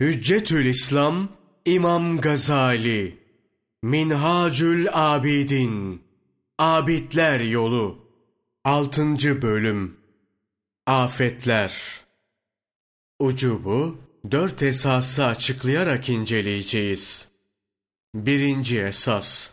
Hüccetül İslam İmam Gazali Minhacül Abidin Abidler Yolu 6. Bölüm Afetler Ucubu dört esası açıklayarak inceleyeceğiz. Birinci esas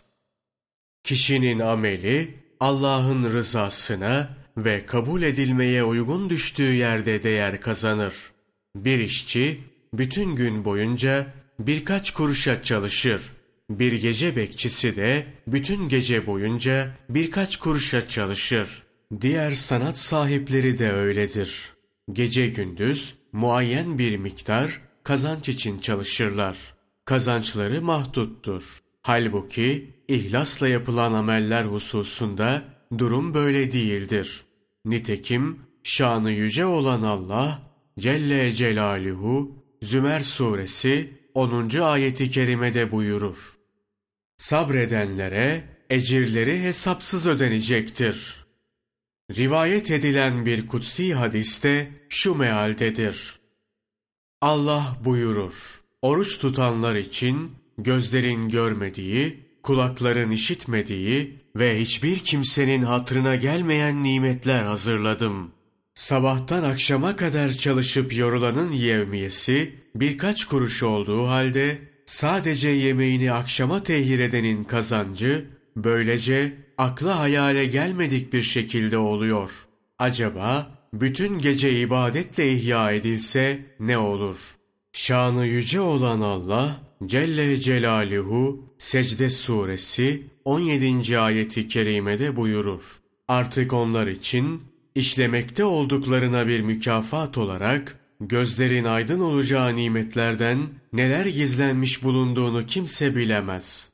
Kişinin ameli Allah'ın rızasına ve kabul edilmeye uygun düştüğü yerde değer kazanır. Bir işçi bütün gün boyunca birkaç kuruşa çalışır. Bir gece bekçisi de bütün gece boyunca birkaç kuruşa çalışır. Diğer sanat sahipleri de öyledir. Gece gündüz muayyen bir miktar kazanç için çalışırlar. Kazançları mahduttur. Halbuki ihlasla yapılan ameller hususunda durum böyle değildir. Nitekim şanı yüce olan Allah Celle Celaluhu Zümer suresi 10. ayeti kerimede buyurur. Sabredenlere ecirleri hesapsız ödenecektir. Rivayet edilen bir kutsi hadiste şu mealdedir. Allah buyurur. Oruç tutanlar için gözlerin görmediği, kulakların işitmediği ve hiçbir kimsenin hatırına gelmeyen nimetler hazırladım. Sabahtan akşama kadar çalışıp yorulanın yevmiyesi birkaç kuruş olduğu halde sadece yemeğini akşama tehir edenin kazancı böylece akla hayale gelmedik bir şekilde oluyor. Acaba bütün gece ibadetle ihya edilse ne olur? Şanı yüce olan Allah Celle Celaluhu Secde Suresi 17. ayeti kerimede buyurur. Artık onlar için işlemekte olduklarına bir mükafat olarak gözlerin aydın olacağı nimetlerden neler gizlenmiş bulunduğunu kimse bilemez.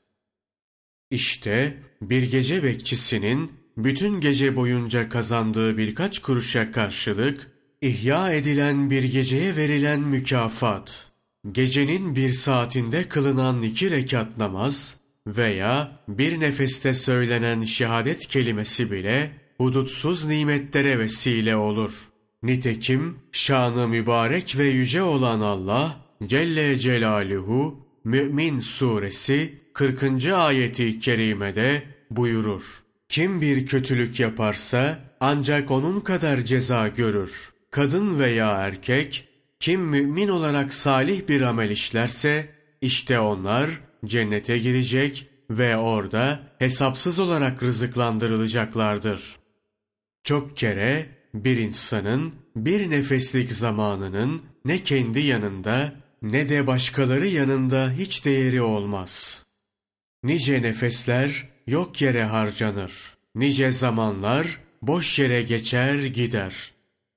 İşte bir gece bekçisinin bütün gece boyunca kazandığı birkaç kuruşa karşılık ihya edilen bir geceye verilen mükafat. Gecenin bir saatinde kılınan iki rekat namaz veya bir nefeste söylenen şehadet kelimesi bile hudutsuz nimetlere vesile olur. Nitekim şanı mübarek ve yüce olan Allah Celle Celaluhu Mü'min suresi 40. ayeti kerimede buyurur. Kim bir kötülük yaparsa ancak onun kadar ceza görür. Kadın veya erkek kim mümin olarak salih bir amel işlerse işte onlar cennete girecek ve orada hesapsız olarak rızıklandırılacaklardır. Çok kere bir insanın bir nefeslik zamanının ne kendi yanında ne de başkaları yanında hiç değeri olmaz. Nice nefesler yok yere harcanır. Nice zamanlar boş yere geçer gider.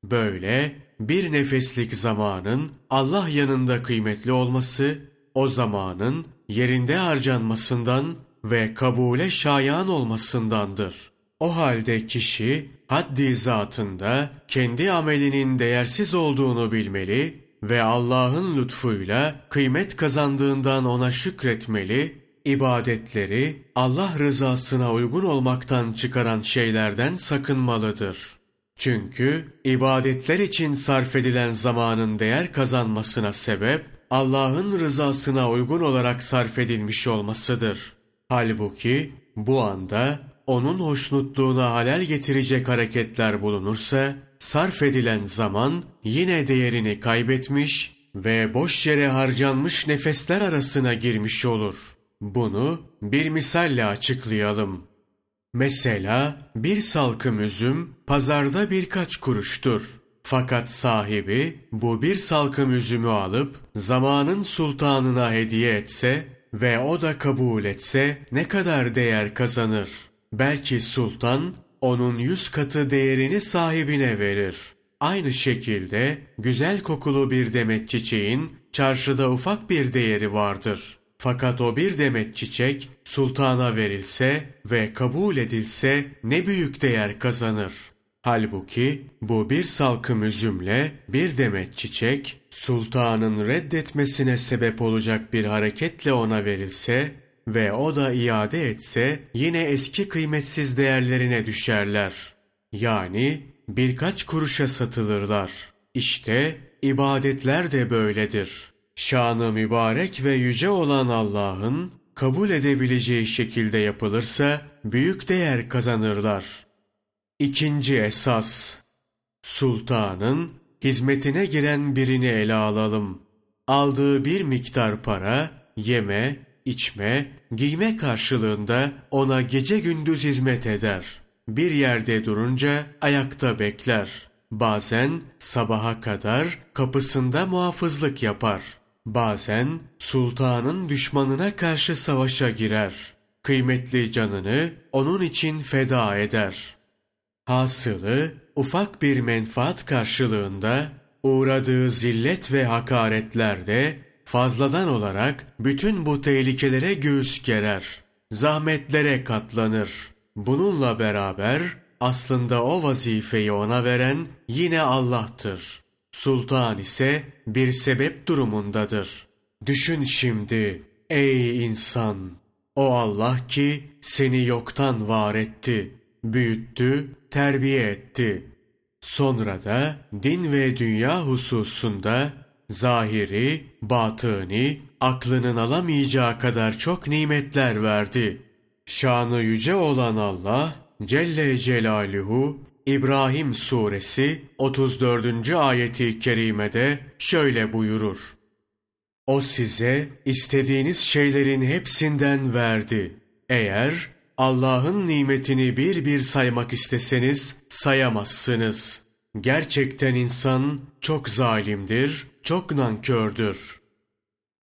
Böyle bir nefeslik zamanın Allah yanında kıymetli olması, o zamanın yerinde harcanmasından ve kabule şayan olmasındandır. O halde kişi haddi zatında kendi amelinin değersiz olduğunu bilmeli ve Allah'ın lütfuyla kıymet kazandığından ona şükretmeli, ibadetleri Allah rızasına uygun olmaktan çıkaran şeylerden sakınmalıdır. Çünkü ibadetler için sarf edilen zamanın değer kazanmasına sebep Allah'ın rızasına uygun olarak sarf edilmiş olmasıdır. Halbuki bu anda onun hoşnutluğuna halel getirecek hareketler bulunursa, sarf edilen zaman yine değerini kaybetmiş ve boş yere harcanmış nefesler arasına girmiş olur. Bunu bir misalle açıklayalım. Mesela bir salkım üzüm pazarda birkaç kuruştur. Fakat sahibi bu bir salkım üzümü alıp zamanın sultanına hediye etse ve o da kabul etse ne kadar değer kazanır? Belki sultan onun yüz katı değerini sahibine verir. Aynı şekilde güzel kokulu bir demet çiçeğin çarşıda ufak bir değeri vardır. Fakat o bir demet çiçek sultana verilse ve kabul edilse ne büyük değer kazanır. Halbuki bu bir salkım üzümle bir demet çiçek sultanın reddetmesine sebep olacak bir hareketle ona verilse ve o da iade etse yine eski kıymetsiz değerlerine düşerler. Yani birkaç kuruşa satılırlar. İşte ibadetler de böyledir. Şanı mübarek ve yüce olan Allah'ın kabul edebileceği şekilde yapılırsa büyük değer kazanırlar. İkinci esas Sultanın hizmetine giren birini ele alalım. Aldığı bir miktar para, yeme, içme, giyme karşılığında ona gece gündüz hizmet eder. Bir yerde durunca ayakta bekler. Bazen sabaha kadar kapısında muhafızlık yapar. Bazen sultanın düşmanına karşı savaşa girer. Kıymetli canını onun için feda eder. Hasılı ufak bir menfaat karşılığında uğradığı zillet ve hakaretlerde fazladan olarak bütün bu tehlikelere göğüs gerer. Zahmetlere katlanır. Bununla beraber aslında o vazifeyi ona veren yine Allah'tır. Sultan ise bir sebep durumundadır. Düşün şimdi ey insan! O Allah ki seni yoktan var etti, büyüttü, terbiye etti. Sonra da din ve dünya hususunda zahiri, batıni, aklının alamayacağı kadar çok nimetler verdi. Şanı yüce olan Allah Celle Celaluhu İbrahim suresi 34. ayeti kerimede şöyle buyurur. O size istediğiniz şeylerin hepsinden verdi. Eğer Allah'ın nimetini bir bir saymak isteseniz sayamazsınız. Gerçekten insan çok zalimdir, çok nankördür.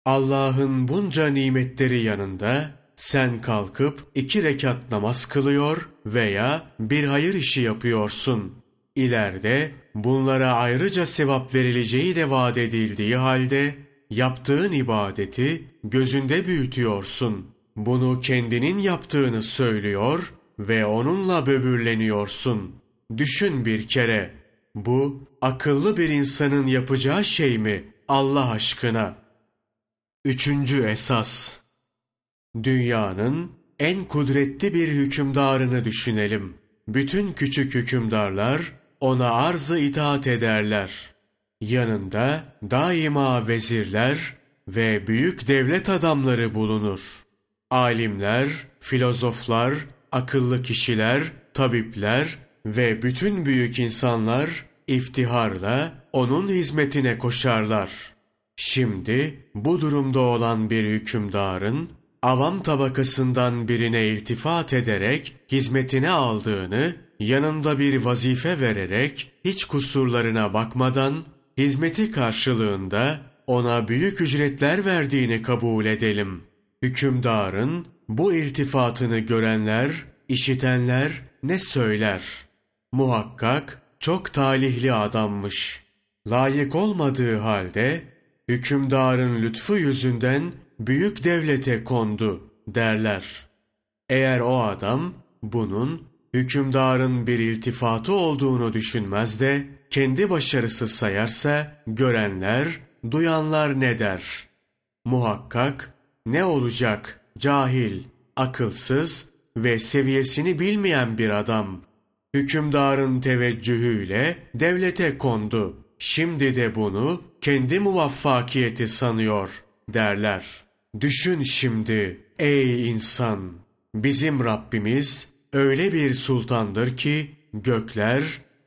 Allah'ın bunca nimetleri yanında sen kalkıp iki rekat namaz kılıyor veya bir hayır işi yapıyorsun. İleride bunlara ayrıca sevap verileceği de vaat edildiği halde yaptığın ibadeti gözünde büyütüyorsun. Bunu kendinin yaptığını söylüyor ve onunla böbürleniyorsun. Düşün bir kere. Bu akıllı bir insanın yapacağı şey mi Allah aşkına? Üçüncü esas. Dünyanın en kudretli bir hükümdarını düşünelim. Bütün küçük hükümdarlar ona arzı itaat ederler. Yanında daima vezirler ve büyük devlet adamları bulunur. Alimler, filozoflar, akıllı kişiler, tabipler ve bütün büyük insanlar iftiharla onun hizmetine koşarlar. Şimdi bu durumda olan bir hükümdarın avam tabakasından birine iltifat ederek hizmetine aldığını, yanında bir vazife vererek hiç kusurlarına bakmadan hizmeti karşılığında ona büyük ücretler verdiğini kabul edelim. Hükümdarın bu iltifatını görenler, işitenler ne söyler? Muhakkak çok talihli adammış. Layık olmadığı halde hükümdarın lütfu yüzünden büyük devlete kondu derler. Eğer o adam bunun hükümdarın bir iltifatı olduğunu düşünmez de kendi başarısı sayarsa görenler, duyanlar ne der? Muhakkak ne olacak cahil, akılsız ve seviyesini bilmeyen bir adam. Hükümdarın teveccühüyle devlete kondu. Şimdi de bunu kendi muvaffakiyeti sanıyor derler. Düşün şimdi ey insan bizim Rabbimiz öyle bir sultandır ki gökler,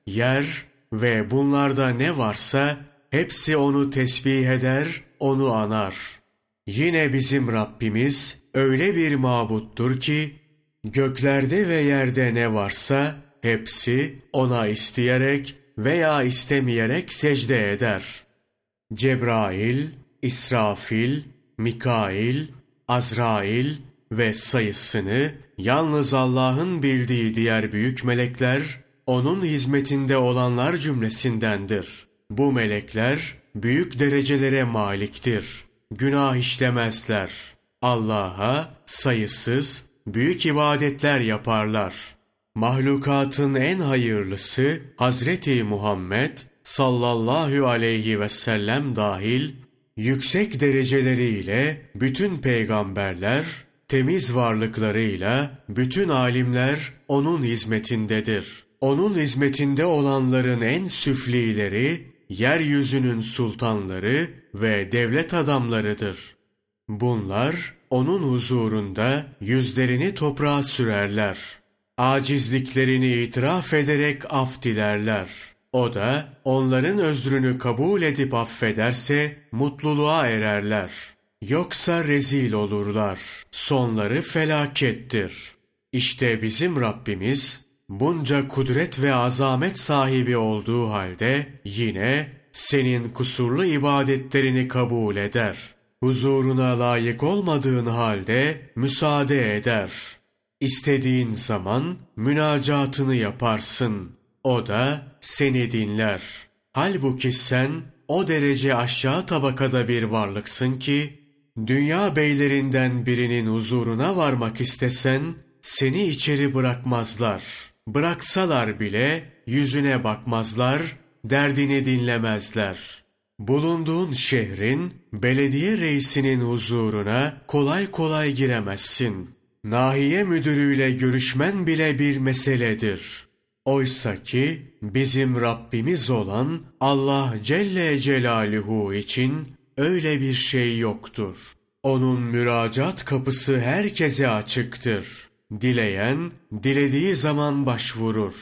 yer ve bunlarda ne varsa hepsi onu tesbih eder, onu anar. Yine bizim Rabbimiz öyle bir mabuttur ki göklerde ve yerde ne varsa hepsi ona isteyerek veya istemeyerek secde eder. Cebrail, İsrafil, Mikail, Azrail ve sayısını yalnız Allah'ın bildiği diğer büyük melekler, onun hizmetinde olanlar cümlesindendir. Bu melekler büyük derecelere maliktir. Günah işlemezler. Allah'a sayısız büyük ibadetler yaparlar. Mahlukatın en hayırlısı Hazreti Muhammed sallallahu aleyhi ve sellem dahil yüksek dereceleriyle bütün peygamberler, temiz varlıklarıyla bütün alimler onun hizmetindedir. Onun hizmetinde olanların en süflileri, yeryüzünün sultanları ve devlet adamlarıdır. Bunlar onun huzurunda yüzlerini toprağa sürerler. Acizliklerini itiraf ederek af dilerler. O da onların özrünü kabul edip affederse mutluluğa ererler. Yoksa rezil olurlar. Sonları felakettir. İşte bizim Rabbimiz bunca kudret ve azamet sahibi olduğu halde yine senin kusurlu ibadetlerini kabul eder. Huzuruna layık olmadığın halde müsaade eder. İstediğin zaman münacatını yaparsın. O da seni dinler. Halbuki sen o derece aşağı tabakada bir varlıksın ki, dünya beylerinden birinin huzuruna varmak istesen, seni içeri bırakmazlar.'' Bıraksalar bile yüzüne bakmazlar, derdini dinlemezler. Bulunduğun şehrin belediye reisinin huzuruna kolay kolay giremezsin. Nahiye müdürüyle görüşmen bile bir meseledir. Oysa ki bizim Rabbimiz olan Allah Celle Celaluhu için öyle bir şey yoktur. Onun müracaat kapısı herkese açıktır.'' Dileyen, dilediği zaman başvurur.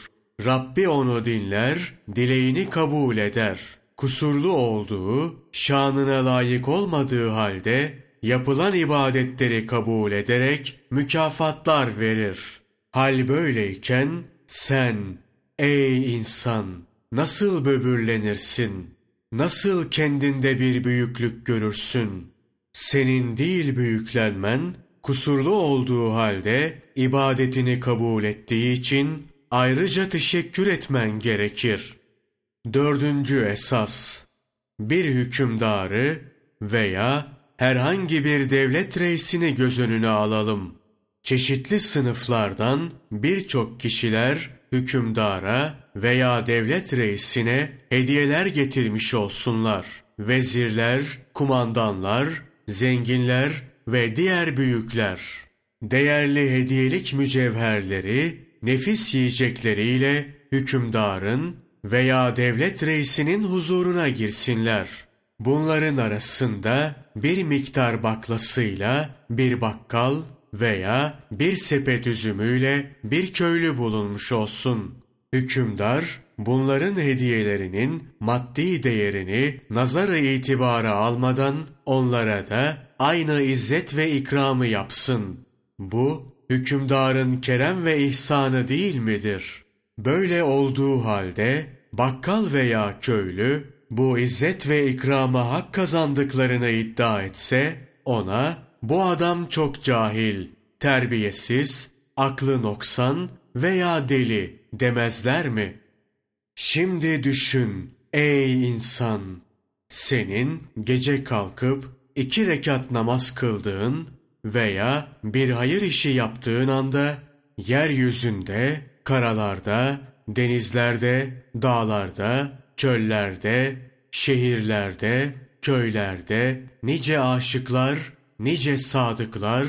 Rabbi onu dinler, dileğini kabul eder. Kusurlu olduğu, şanına layık olmadığı halde, yapılan ibadetleri kabul ederek mükafatlar verir. Hal böyleyken, sen, ey insan, nasıl böbürlenirsin? Nasıl kendinde bir büyüklük görürsün? Senin değil büyüklenmen, kusurlu olduğu halde ibadetini kabul ettiği için ayrıca teşekkür etmen gerekir. Dördüncü esas, bir hükümdarı veya herhangi bir devlet reisini göz önüne alalım. Çeşitli sınıflardan birçok kişiler hükümdara veya devlet reisine hediyeler getirmiş olsunlar. Vezirler, kumandanlar, zenginler ve diğer büyükler, değerli hediyelik mücevherleri, nefis yiyecekleriyle hükümdarın veya devlet reisinin huzuruna girsinler. Bunların arasında bir miktar baklasıyla bir bakkal veya bir sepet üzümüyle bir köylü bulunmuş olsun. Hükümdar bunların hediyelerinin maddi değerini nazara itibara almadan onlara da aynı izzet ve ikramı yapsın. Bu, hükümdarın kerem ve ihsanı değil midir? Böyle olduğu halde, bakkal veya köylü, bu izzet ve ikrama hak kazandıklarını iddia etse, ona, bu adam çok cahil, terbiyesiz, aklı noksan veya deli demezler mi? Şimdi düşün, ey insan, senin gece kalkıp iki rekat namaz kıldığın veya bir hayır işi yaptığın anda yeryüzünde, karalarda, denizlerde, dağlarda, çöllerde, şehirlerde, köylerde nice aşıklar, nice sadıklar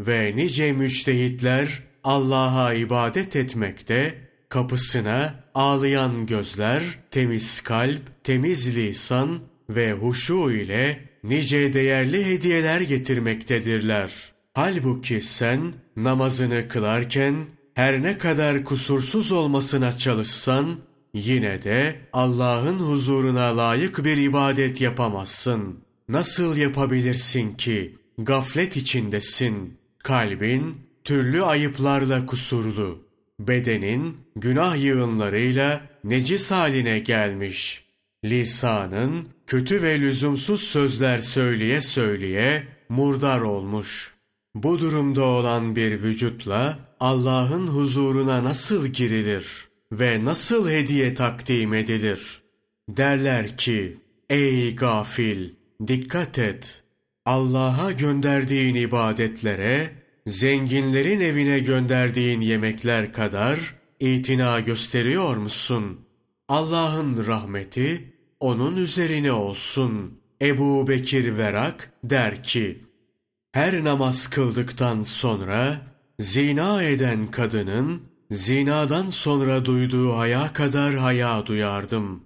ve nice müçtehitler Allah'a ibadet etmekte, kapısına ağlayan gözler, temiz kalp, temiz lisan ve huşu ile nice değerli hediyeler getirmektedirler. Halbuki sen namazını kılarken her ne kadar kusursuz olmasına çalışsan yine de Allah'ın huzuruna layık bir ibadet yapamazsın. Nasıl yapabilirsin ki? Gaflet içindesin. Kalbin türlü ayıplarla kusurlu. Bedenin günah yığınlarıyla necis haline gelmiş. Lisanın kötü ve lüzumsuz sözler söyleye söyleye murdar olmuş. Bu durumda olan bir vücutla Allah'ın huzuruna nasıl girilir ve nasıl hediye takdim edilir? Derler ki, ey gafil, dikkat et. Allah'a gönderdiğin ibadetlere, zenginlerin evine gönderdiğin yemekler kadar itina gösteriyor musun? Allah'ın rahmeti onun üzerine olsun. Ebu Bekir Verak der ki, her namaz kıldıktan sonra zina eden kadının zinadan sonra duyduğu haya kadar haya duyardım.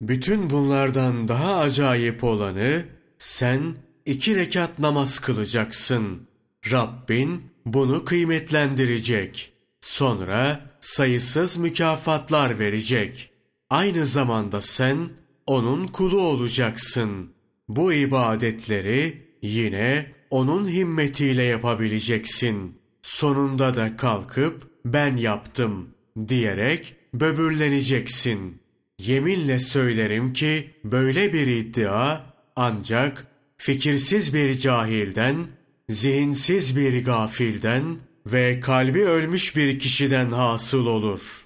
Bütün bunlardan daha acayip olanı sen iki rekat namaz kılacaksın. Rabbin bunu kıymetlendirecek. Sonra sayısız mükafatlar verecek. Aynı zamanda sen onun kulu olacaksın. Bu ibadetleri yine onun himmetiyle yapabileceksin. Sonunda da kalkıp ben yaptım diyerek böbürleneceksin. Yeminle söylerim ki böyle bir iddia ancak fikirsiz bir cahilden, zihinsiz bir gafilden ve kalbi ölmüş bir kişiden hasıl olur.''